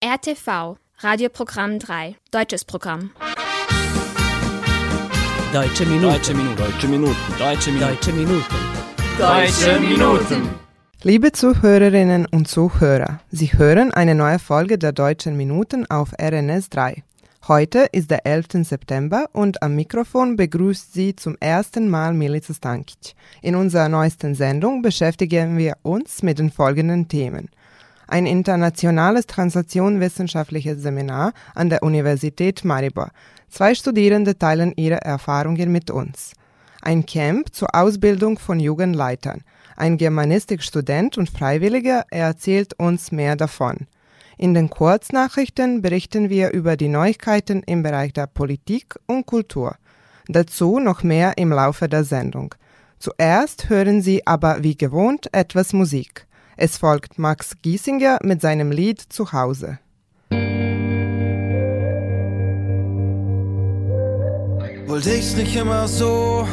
RTV, Radioprogramm 3, deutsches Programm. Deutsche Minuten. Deutsche Minuten. Deutsche Minuten. Deutsche Minuten. Deutsche Minuten. Deutsche Minuten. Liebe Zuhörerinnen und Zuhörer, Sie hören eine neue Folge der Deutschen Minuten auf RNS 3. Heute ist der 11. September und am Mikrofon begrüßt Sie zum ersten Mal Milica Stankic. In unserer neuesten Sendung beschäftigen wir uns mit den folgenden Themen. Ein internationales translationwissenschaftliches Seminar an der Universität Maribor. Zwei Studierende teilen ihre Erfahrungen mit uns. Ein Camp zur Ausbildung von Jugendleitern. Ein Germanistikstudent und Freiwilliger erzählt uns mehr davon. In den Kurznachrichten berichten wir über die Neuigkeiten im Bereich der Politik und Kultur. Dazu noch mehr im Laufe der Sendung. Zuerst hören Sie aber wie gewohnt etwas Musik. Es folgt Max Giesinger mit seinem Lied Zuhause. Wollte ich's nicht immer so,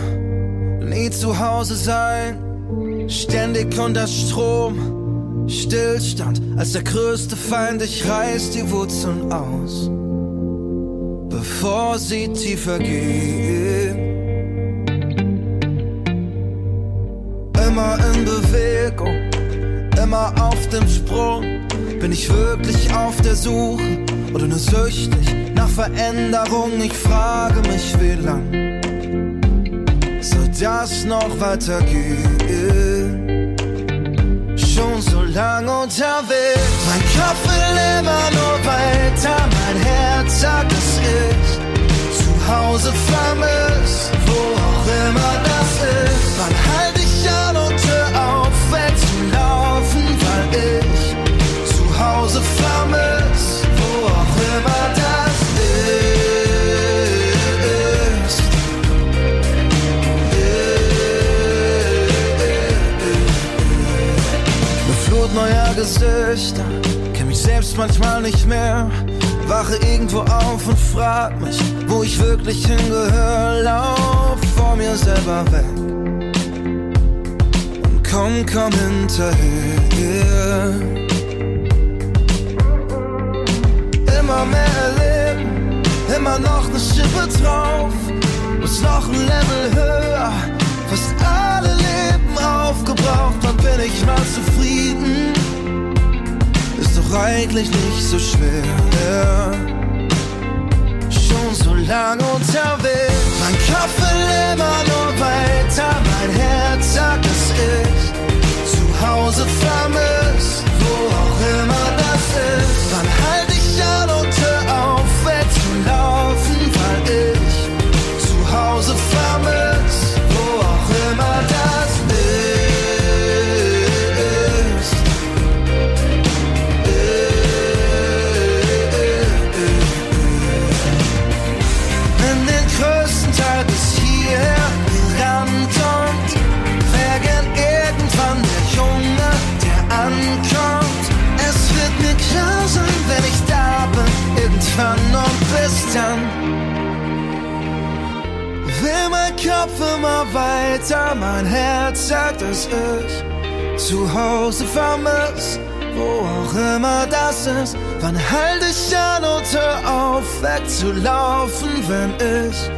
nie zu Hause sein, ständig unter Strom, Stillstand als der größte Feind, ich reiß die Wurzeln aus, bevor sie tiefer gehen. Immer in Bewegung, immer auf dem Sprung, bin ich wirklich auf der Suche oder nur süchtig nach Veränderung? Ich frage mich, wie lang soll das noch weitergehen? Schon so lang unterwegs, mein Kopf will immer nur weiter, mein Herz sagt, dass ich zu Hause vermisst, wo auch immer frag mich, wo ich wirklich hingehöre. Lauf vor mir selber weg und komm, komm hinterher. Immer mehr erleben, immer noch eine Schippe drauf, muss noch ein Level höher. Fast alle Leben aufgebraucht, wann bin ich mal zufrieden? Ist doch eigentlich nicht so schwer. Schon so lang unterwegs, mein Kopf will immer nur weiter, mein Herz sagt, dass ich zu Hause vermisst, wo auch immer das Kopf immer weiter, mein Herz sagt, dass ich zu Hause vermisst, wo auch immer das ist. Wann halt ich an und hör auf, wegzulaufen, wenn ich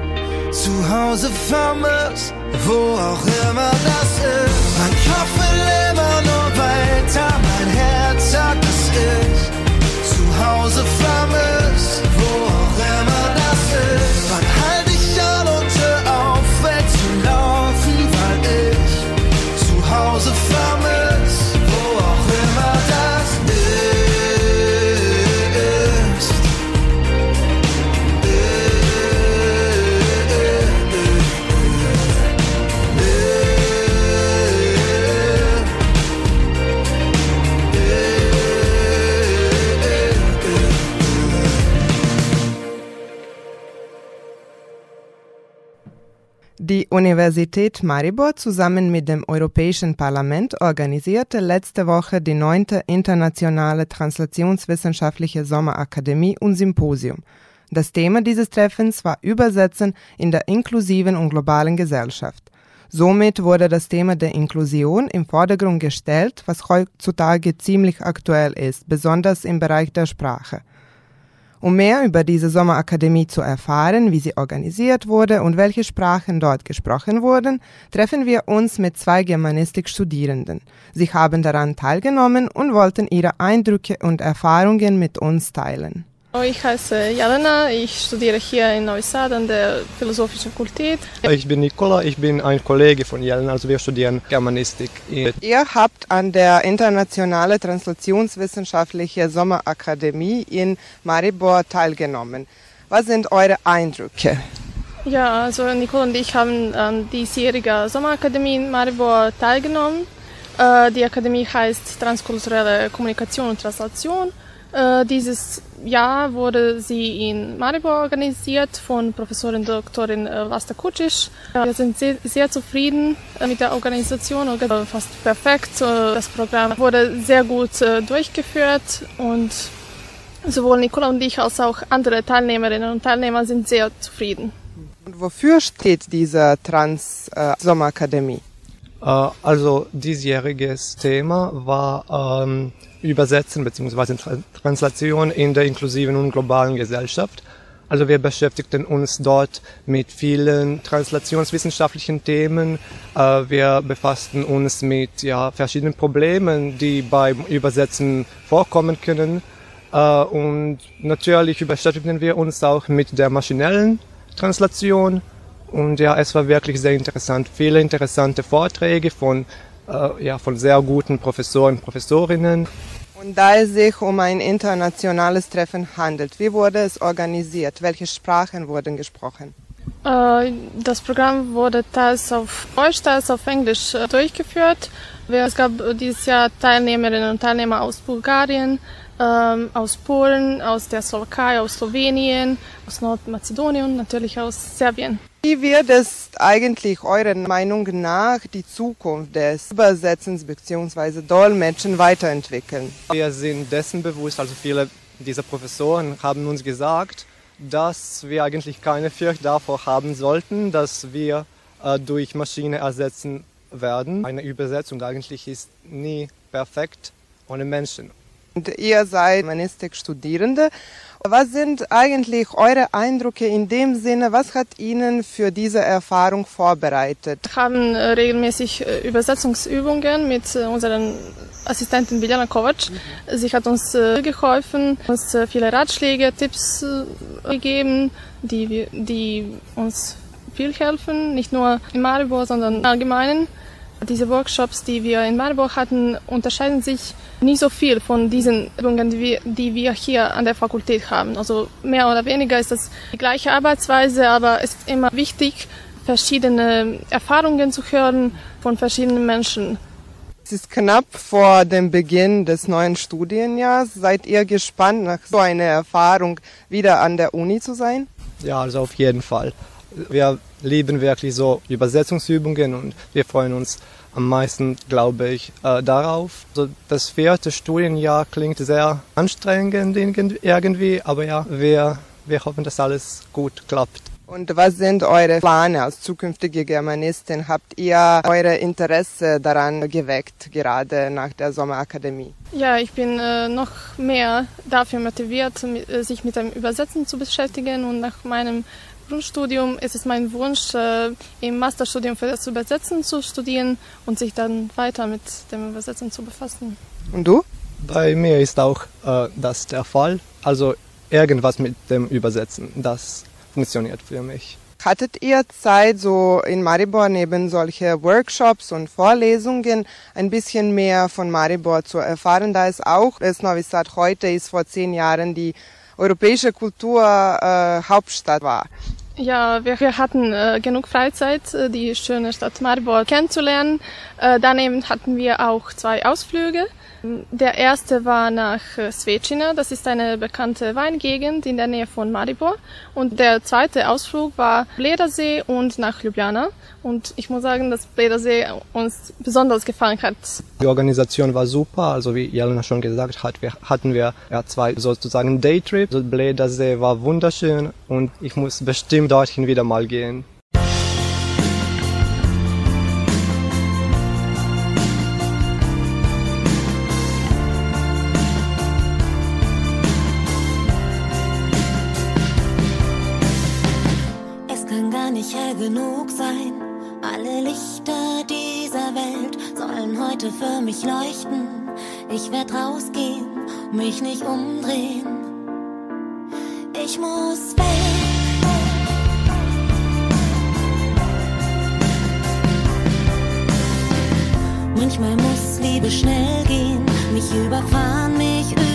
zu Hause vermisst, wo auch immer das ist. Mein Kopf will immer nur weiter, mein Herz sagt, dass ich zu Hause vermisst, wo Die Universität Maribor zusammen mit dem Europäischen Parlament organisierte letzte Woche die neunte internationale Translationswissenschaftliche Sommerakademie und Symposium. Das Thema dieses Treffens war Übersetzen in der inklusiven und globalen Gesellschaft. Somit wurde das Thema der Inklusion im Vordergrund gestellt, was heutzutage ziemlich aktuell ist, besonders im Bereich der Sprache. Um mehr über diese Sommerakademie zu erfahren, wie sie organisiert wurde und welche Sprachen dort gesprochen wurden, treffen wir uns mit zwei Germanistik-Studierenden. Sie haben daran teilgenommen und wollten ihre Eindrücke und Erfahrungen mit uns teilen. Ich heiße Jelena, ich studiere hier in Neustadt an der Philosophischen Fakultät. Ich bin Nikola, ich bin ein Kollege von Jelena, also wir studieren Germanistik. Ihr habt an der Internationale Translationswissenschaftliche Sommerakademie in Maribor teilgenommen. Was sind eure Eindrücke? Ja, also Nicole und ich haben an diesjähriger Sommerakademie in Maribor teilgenommen. Äh, die Akademie heißt Transkulturelle Kommunikation und Translation. Äh, dieses Jahr wurde sie in Maribor organisiert von Professorin Doktorin äh, Vasta Kucic. Wir sind sehr, sehr zufrieden äh, mit der Organisation, fast perfekt. Das Programm wurde sehr gut durchgeführt und sowohl Nicola und ich als auch andere Teilnehmerinnen und Teilnehmer sind sehr zufrieden. Und wofür steht diese Trans-Sommerakademie? Also diesjähriges Thema war ähm, Übersetzen bzw. Translation in der inklusiven und globalen Gesellschaft. Also wir beschäftigten uns dort mit vielen translationswissenschaftlichen Themen. Äh, wir befassten uns mit ja, verschiedenen Problemen, die beim Übersetzen vorkommen können. Äh, und natürlich beschäftigten wir uns auch mit der maschinellen Translation. Und ja, es war wirklich sehr interessant. Viele interessante Vorträge von äh, ja, von sehr guten Professoren und Professorinnen. Und da es sich um ein internationales Treffen handelt, wie wurde es organisiert? Welche Sprachen wurden gesprochen? Äh, das Programm wurde teils auf Deutsch, teils auf Englisch äh, durchgeführt. Es gab dieses Jahr Teilnehmerinnen und Teilnehmer aus Bulgarien, ähm, aus Polen, aus der Slowakei, aus Slowenien, aus Nordmazedonien und natürlich aus Serbien. Wie wird es eigentlich eurer Meinung nach die Zukunft des Übersetzens bzw. Dolmetschen weiterentwickeln? Wir sind dessen bewusst, also viele dieser Professoren haben uns gesagt, dass wir eigentlich keine Furcht davor haben sollten, dass wir äh, durch Maschine ersetzen werden. Eine Übersetzung eigentlich ist nie perfekt ohne Menschen. Und ihr seid Humanistik-Studierende. Was sind eigentlich eure Eindrücke in dem Sinne? Was hat Ihnen für diese Erfahrung vorbereitet? Wir haben äh, regelmäßig äh, Übersetzungsübungen mit äh, unseren Assistentin Biljana Kovac. Mhm. Sie hat uns geholfen, uns viele Ratschläge, Tipps gegeben, die, die uns viel helfen, nicht nur in Maribor, sondern allgemein. Diese Workshops, die wir in Marburg hatten, unterscheiden sich nicht so viel von diesen Übungen, die wir, die wir hier an der Fakultät haben. Also mehr oder weniger ist das die gleiche Arbeitsweise, aber es ist immer wichtig, verschiedene Erfahrungen zu hören von verschiedenen Menschen. Es ist knapp vor dem Beginn des neuen Studienjahres. Seid ihr gespannt, nach so einer Erfahrung wieder an der Uni zu sein? Ja, also auf jeden Fall wir lieben wirklich so Übersetzungsübungen und wir freuen uns am meisten, glaube ich, äh, darauf. Also das vierte Studienjahr klingt sehr anstrengend irgendwie, aber ja, wir, wir hoffen, dass alles gut klappt. Und was sind eure Pläne als zukünftige Germanistin? Habt ihr eure Interesse daran geweckt, gerade nach der Sommerakademie? Ja, ich bin äh, noch mehr dafür motiviert, äh, sich mit dem Übersetzen zu beschäftigen und nach meinem Grundstudium ist es mein Wunsch, äh, im Masterstudium für das Übersetzen zu studieren und sich dann weiter mit dem Übersetzen zu befassen. Und du? Bei mir ist auch äh, das der Fall. Also irgendwas mit dem Übersetzen, das funktioniert für mich. Hattet ihr Zeit, so in Maribor neben solche Workshops und Vorlesungen ein bisschen mehr von Maribor zu erfahren, da es auch, es Novi Sad heute ist, vor zehn Jahren die europäische Kulturhauptstadt äh, war. Ja, wir, wir hatten äh, genug Freizeit, äh, die schöne Stadt Maribor kennenzulernen. Äh, daneben hatten wir auch zwei Ausflüge. Der erste war nach äh, Svečina, das ist eine bekannte Weingegend in der Nähe von Maribor. Und der zweite Ausflug war Bledersee und nach Ljubljana. Und ich muss sagen, dass Bledersee uns besonders gefallen hat. Die Organisation war super, also wie Jelena schon gesagt hat, wir hatten wir ja zwei sozusagen Daytrips. Also Bledersee war wunderschön und ich muss bestimmt Richtung dorthin wieder mal gehen. Es kann gar nicht hell genug sein. Alle Lichter dieser Welt sollen heute für mich leuchten. Ich werde rausgehen, mich nicht umdrehen. Ich muss weg. Manchmal muss Liebe schnell gehen, mich überfahren, mich überrollen.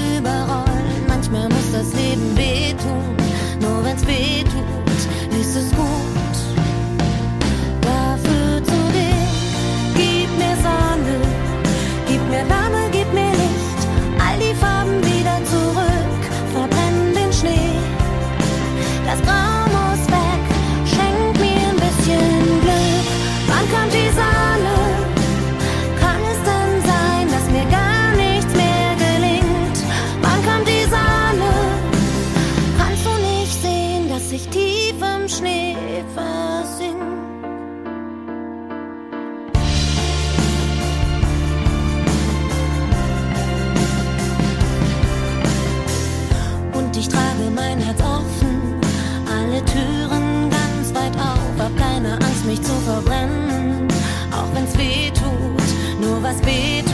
Ich trage mein Herz offen, alle Türen ganz weit auf, hab keine Angst, mich zu verbrennen, auch wenn's weh tut, nur was weh tut.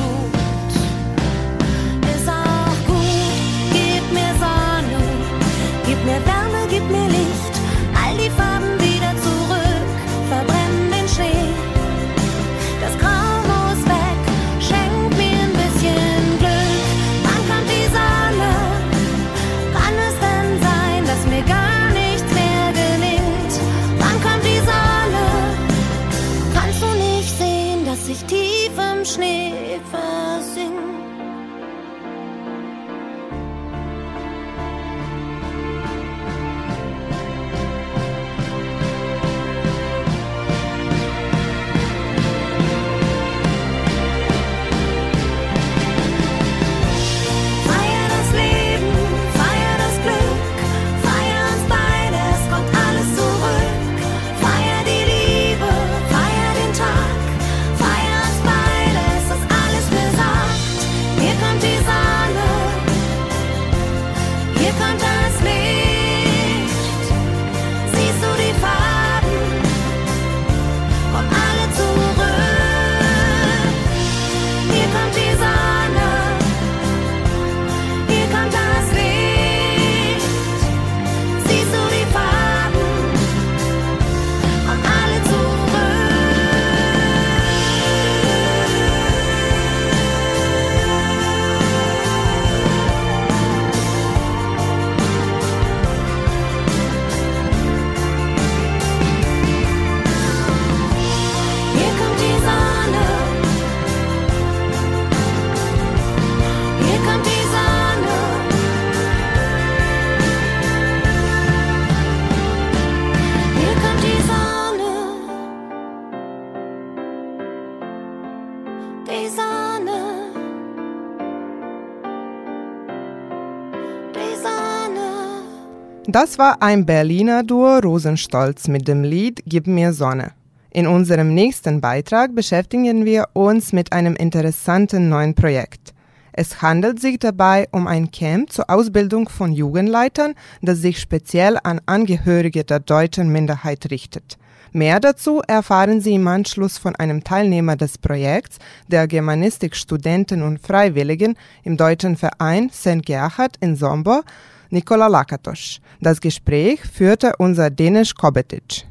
Das war ein Berliner Duo Rosenstolz mit dem Lied Gib mir Sonne. In unserem nächsten Beitrag beschäftigen wir uns mit einem interessanten neuen Projekt. Es handelt sich dabei um ein Camp zur Ausbildung von Jugendleitern, das sich speziell an Angehörige der deutschen Minderheit richtet. Mehr dazu erfahren Sie im Anschluss von einem Teilnehmer des Projekts, der Germanistik Studenten und Freiwilligen im deutschen Verein St. Gerhard in Sombor, Nikola Lakatos. Das Gespräch führte unser Dänisch Kobetic.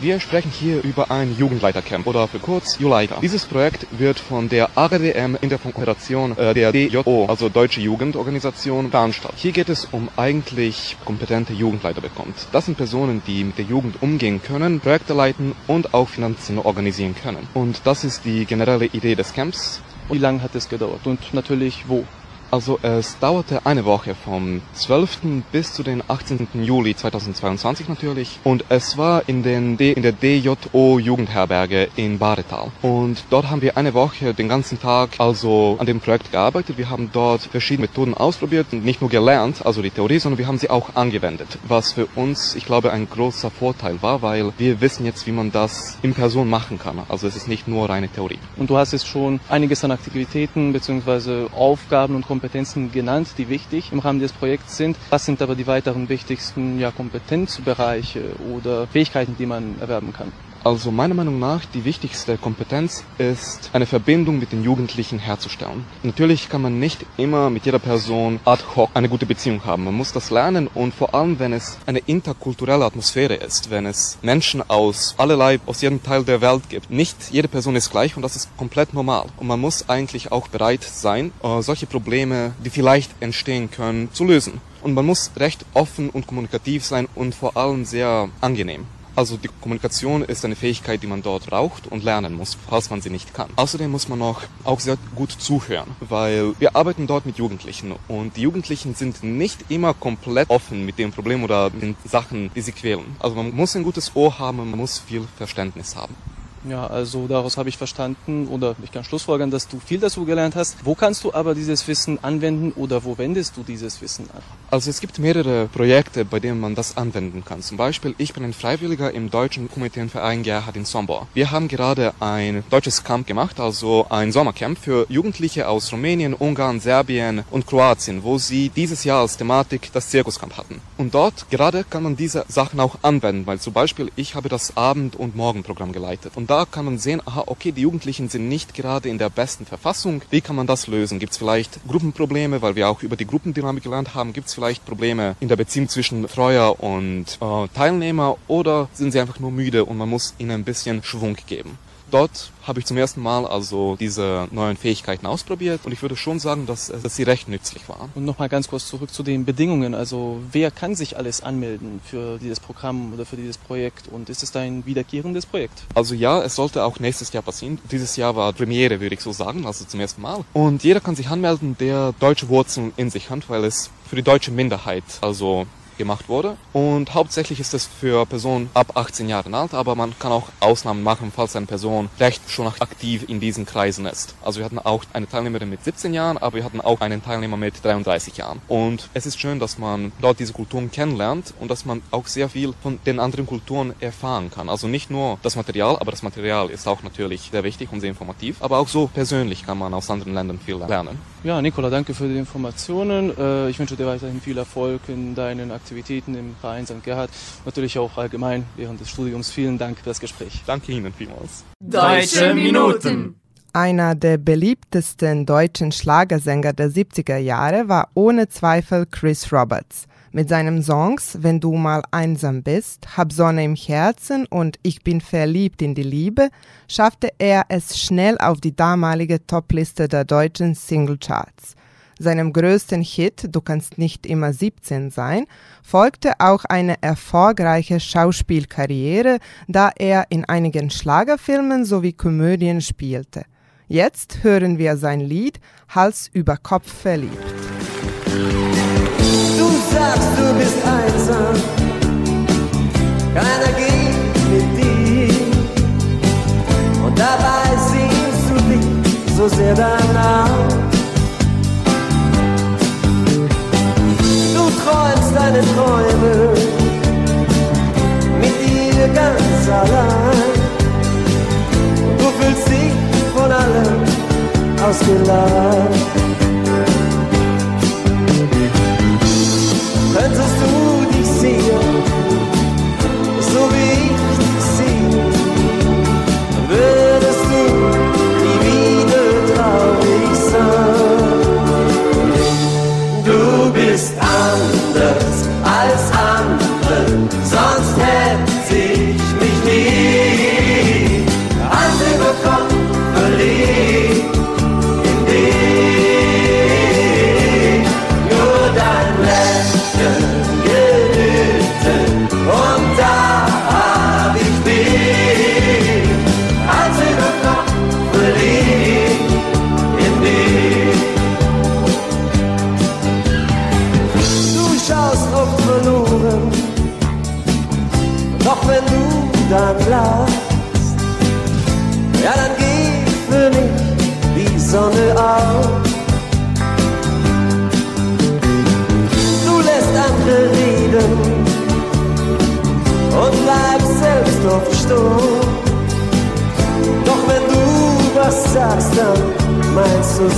Wir sprechen hier über ein Jugendleitercamp oder für kurz Juleiter. Dieses Projekt wird von der ARDM in der Kooperation äh, der DJO, also Deutsche Jugendorganisation, veranstaltet. Hier geht es um eigentlich kompetente Jugendleiter bekommt. Das sind Personen, die mit der Jugend umgehen können, Projekte leiten und auch Finanzen organisieren können. Und das ist die generelle Idee des Camps. Wie lange hat es gedauert und natürlich wo? Also es dauerte eine Woche vom 12. bis zu den 18. Juli 2022 natürlich und es war in, den D in der DJO Jugendherberge in Baretal und dort haben wir eine Woche den ganzen Tag also an dem Projekt gearbeitet. Wir haben dort verschiedene Methoden ausprobiert und nicht nur gelernt, also die Theorie, sondern wir haben sie auch angewendet, was für uns, ich glaube, ein großer Vorteil war, weil wir wissen jetzt, wie man das in Person machen kann. Also es ist nicht nur reine Theorie. Und du hast jetzt schon einiges an Aktivitäten bzw. Aufgaben und Kompetenzen Kompetenzen genannt, die wichtig im Rahmen des Projekts sind. Was sind aber die weiteren wichtigsten ja, Kompetenzbereiche oder Fähigkeiten, die man erwerben kann? Also meiner Meinung nach die wichtigste Kompetenz ist eine Verbindung mit den Jugendlichen herzustellen. Natürlich kann man nicht immer mit jeder Person ad hoc eine gute Beziehung haben. Man muss das lernen und vor allem, wenn es eine interkulturelle Atmosphäre ist, wenn es Menschen aus allerlei, aus jedem Teil der Welt gibt. Nicht jede Person ist gleich und das ist komplett normal. Und man muss eigentlich auch bereit sein, äh, solche Probleme, die vielleicht entstehen können, zu lösen. Und man muss recht offen und kommunikativ sein und vor allem sehr angenehm. Also die Kommunikation ist eine Fähigkeit, die man dort braucht und lernen muss, falls man sie nicht kann. Außerdem muss man noch auch sehr gut zuhören, weil wir arbeiten dort mit Jugendlichen und die Jugendlichen sind nicht immer komplett offen mit dem Problem oder den Sachen, die sie quälen. Also man muss ein gutes Ohr haben, man muss viel Verständnis haben. Ja, also daraus habe ich verstanden oder ich kann schlussfolgern, dass du viel dazu gelernt hast. Wo kannst du aber dieses Wissen anwenden oder wo wendest du dieses Wissen an? Also es gibt mehrere Projekte, bei denen man das anwenden kann. Zum Beispiel, ich bin ein Freiwilliger im deutschen humanitären Verein Gerhard in Sombor. Wir haben gerade ein deutsches Camp gemacht, also ein Sommercamp für Jugendliche aus Rumänien, Ungarn, Serbien und Kroatien, wo sie dieses Jahr als Thematik das Zirkuscamp hatten. Und dort gerade kann man diese Sachen auch anwenden, weil zum Beispiel ich habe das Abend- und Morgenprogramm geleitet. Und da kann man sehen, aha, okay, die Jugendlichen sind nicht gerade in der besten Verfassung. Wie kann man das lösen? Gibt es vielleicht Gruppenprobleme, weil wir auch über die Gruppendynamik gelernt haben? Gibt vielleicht Probleme in der Beziehung zwischen Treuer und äh, Teilnehmer? Oder sind sie einfach nur müde und man muss ihnen ein bisschen Schwung geben? Dort habe ich zum ersten Mal also diese neuen Fähigkeiten ausprobiert und ich würde schon sagen, dass, dass sie recht nützlich waren. Und nochmal ganz kurz zurück zu den Bedingungen. Also wer kann sich alles anmelden für dieses Programm oder für dieses Projekt und ist es ein wiederkehrendes Projekt? Also ja, es sollte auch nächstes Jahr passieren. Dieses Jahr war Premiere, würde ich so sagen, also zum ersten Mal. Und jeder kann sich anmelden, der deutsche Wurzeln in sich hat, weil es für die deutsche Minderheit also gemacht wurde. Und hauptsächlich ist es für Personen ab 18 Jahren alt, aber man kann auch Ausnahmen machen, falls eine Person recht schon aktiv in diesen Kreisen ist. Also wir hatten auch eine Teilnehmerin mit 17 Jahren, aber wir hatten auch einen Teilnehmer mit 33 Jahren. Und es ist schön, dass man dort diese Kulturen kennenlernt und dass man auch sehr viel von den anderen Kulturen erfahren kann. Also nicht nur das Material, aber das Material ist auch natürlich sehr wichtig und sehr informativ, aber auch so persönlich kann man aus anderen Ländern viel lernen. Ja, Nicola, danke für die Informationen. Äh, ich wünsche dir weiterhin viel Erfolg in deinen Aktivitäten im Verein St. Gerhard. Natürlich auch allgemein während des Studiums. Vielen Dank für das Gespräch. Danke Ihnen vielmals. Deutsche Minuten. Einer der beliebtesten deutschen Schlagersänger der 70er Jahre war ohne Zweifel Chris Roberts. Mit seinen Songs Wenn du mal einsam bist, Hab Sonne im Herzen und Ich bin verliebt in die Liebe schaffte er es schnell auf die damalige Topliste der deutschen Singlecharts. Seinem größten Hit Du kannst nicht immer 17 sein folgte auch eine erfolgreiche Schauspielkarriere, da er in einigen Schlagerfilmen sowie Komödien spielte. Jetzt hören wir sein Lied Hals über Kopf verliebt. Du sagst, du bist einsam, keiner geht mit dir. Und dabei siehst du dich so sehr danach. Träumst deine Träume mit dir ganz allein. Du fühlst dich von allem ausgelacht. könntest du dich sehen, so wie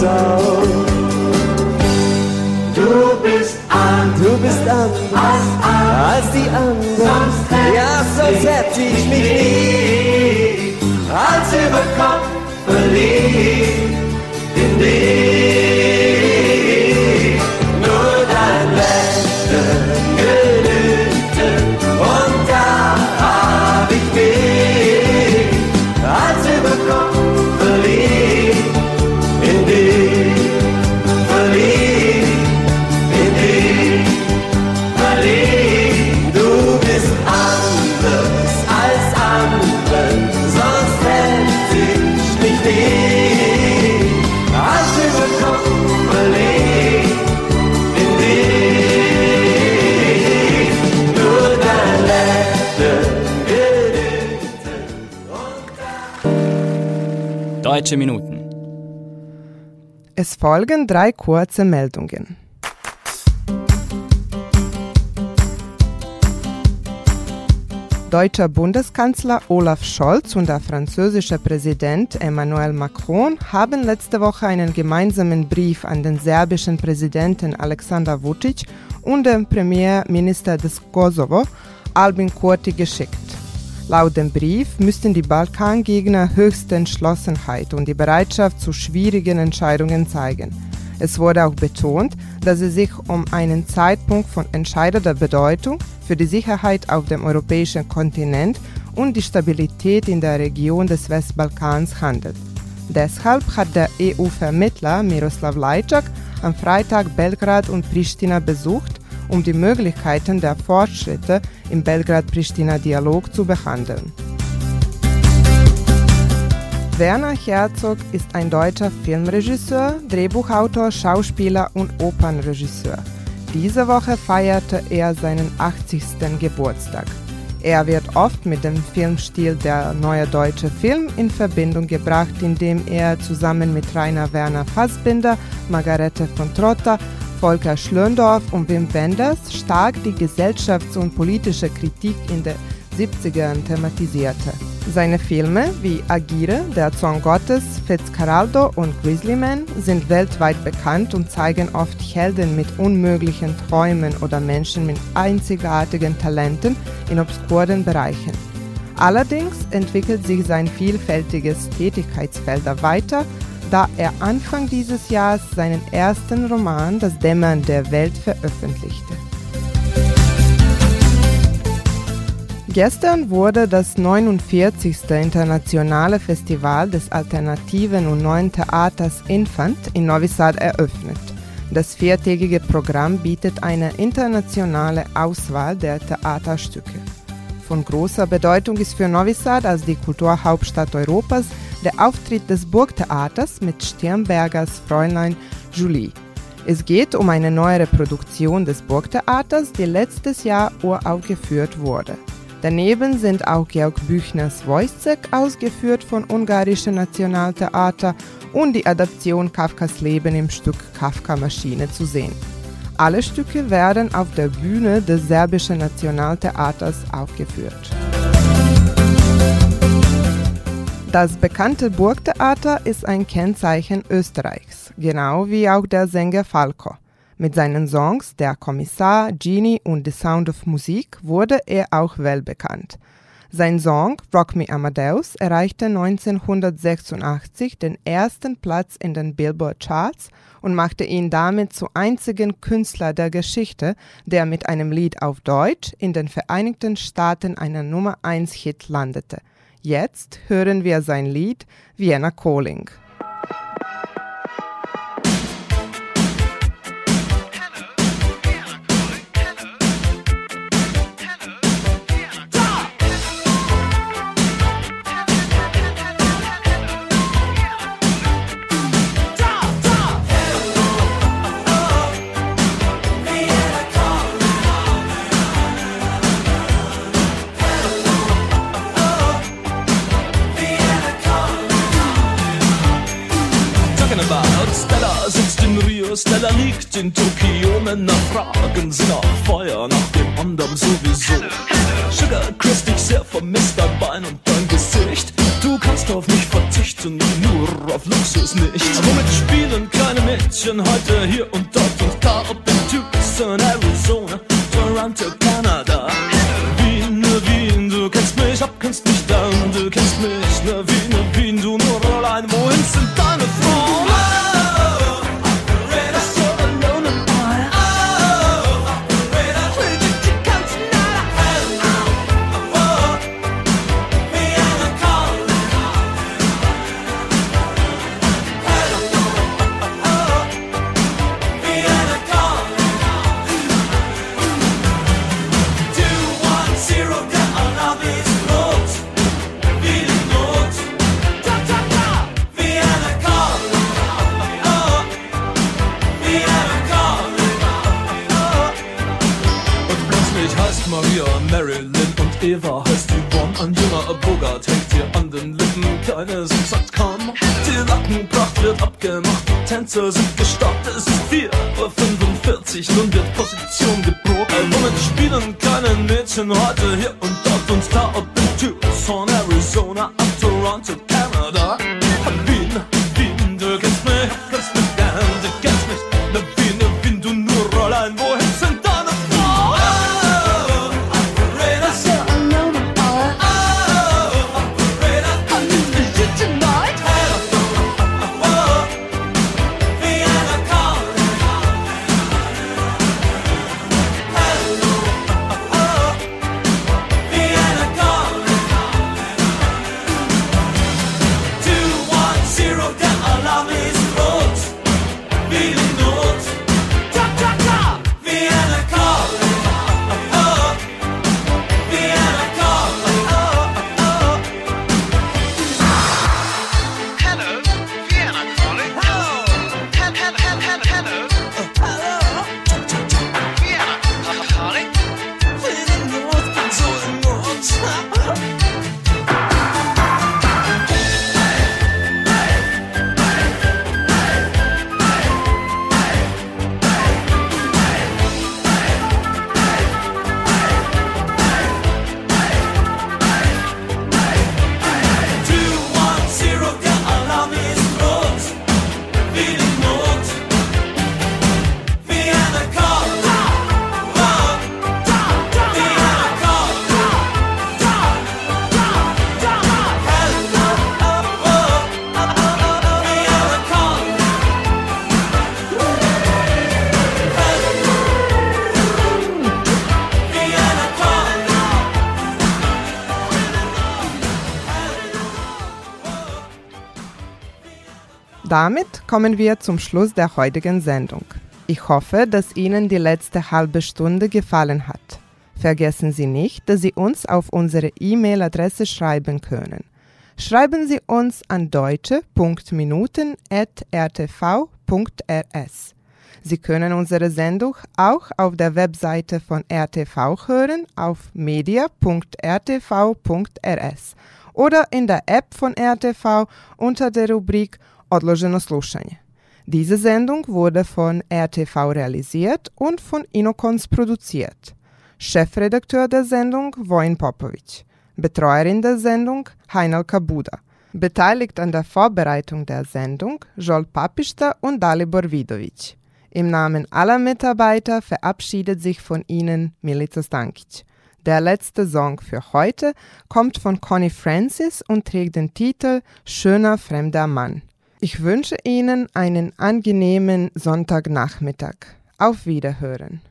Sau. Du bist an, du bist anders als, als die anderen. Sonst ja, sonst hätte ich mich nie als über Kopf verliebt in dich. Deutsche Minuten. Es folgen drei kurze Meldungen. Deutscher Bundeskanzler Olaf Scholz und der französische Präsident Emmanuel Macron haben letzte Woche einen gemeinsamen Brief an den serbischen Präsidenten Alexander Vucic und den Premierminister des Kosovo, Albin Kurti, geschickt. Laut dem Brief müssten die Balkangegner höchste Entschlossenheit und die Bereitschaft zu schwierigen Entscheidungen zeigen. Es wurde auch betont, dass es sich um einen Zeitpunkt von entscheidender Bedeutung für die Sicherheit auf dem europäischen Kontinent und die Stabilität in der Region des Westbalkans handelt. Deshalb hat der EU-Vermittler Miroslav Lajčák am Freitag Belgrad und Pristina besucht, um die Möglichkeiten der Fortschritte im Belgrad-Pristina-Dialog zu behandeln. Werner Herzog ist ein deutscher Filmregisseur, Drehbuchautor, Schauspieler und Opernregisseur. Diese Woche feierte er seinen 80. Geburtstag. Er wird oft mit dem Filmstil der Neue Deutsche Film in Verbindung gebracht, indem er zusammen mit Rainer Werner Fassbinder, Margarete von Trotta, Volker Schlöndorff und Wim Wenders stark die gesellschafts- und politische Kritik in den 70ern thematisierte. Seine Filme wie Agire, Der Zorn Gottes, Fitzcarraldo und Grizzlyman sind weltweit bekannt und zeigen oft Helden mit unmöglichen Träumen oder Menschen mit einzigartigen Talenten in obskuren Bereichen. Allerdings entwickelt sich sein vielfältiges Tätigkeitsfelder weiter, da er Anfang dieses Jahres seinen ersten Roman Das Dämmern der Welt veröffentlichte. Gestern wurde das 49. Internationale Festival des alternativen und neuen Theaters Infant in Novi Sad eröffnet. Das viertägige Programm bietet eine internationale Auswahl der Theaterstücke. Von großer Bedeutung ist für Novi Sad als die Kulturhauptstadt Europas der Auftritt des Burgtheaters mit Stirnbergers Fräulein Julie. Es geht um eine neuere Produktion des Burgtheaters, die letztes Jahr uraufgeführt wurde. Daneben sind auch Georg Büchners Wojciech ausgeführt von Ungarischen Nationaltheater und die Adaption Kafkas Leben im Stück Kafka Maschine zu sehen. Alle Stücke werden auf der Bühne des Serbischen Nationaltheaters aufgeführt. Das bekannte Burgtheater ist ein Kennzeichen Österreichs, genau wie auch der Sänger Falco. Mit seinen Songs Der Kommissar, Genie und The Sound of Musik wurde er auch weltbekannt. Sein Song Rock Me Amadeus erreichte 1986 den ersten Platz in den Billboard Charts und machte ihn damit zum einzigen Künstler der Geschichte, der mit einem Lied auf Deutsch in den Vereinigten Staaten einer Nummer 1 Hit landete. Jetzt hören wir sein Lied Vienna Calling. Die Damit kommen wir zum Schluss der heutigen Sendung. Ich hoffe, dass Ihnen die letzte halbe Stunde gefallen hat. Vergessen Sie nicht, dass Sie uns auf unsere E-Mail-Adresse schreiben können. Schreiben Sie uns an deutsche.minuten.rtv.rs. Sie können unsere Sendung auch auf der Webseite von RTV hören auf media.rtv.rs oder in der App von RTV unter der Rubrik Odloženo slušanje. Diese Sendung wurde von RTV realisiert und von Inokons produziert. Chefredakteur der Sendung Vojin Popovic. Betreuerin der Sendung Heinal Kabuda. Beteiligt an der Vorbereitung der Sendung Joel Papista und Dalibor Vidovic. Im Namen aller Mitarbeiter verabschiedet sich von Ihnen Milica Stankic. Der letzte Song für heute kommt von Connie Francis und trägt den Titel Schöner fremder Mann. Ich wünsche Ihnen einen angenehmen Sonntagnachmittag. Auf Wiederhören.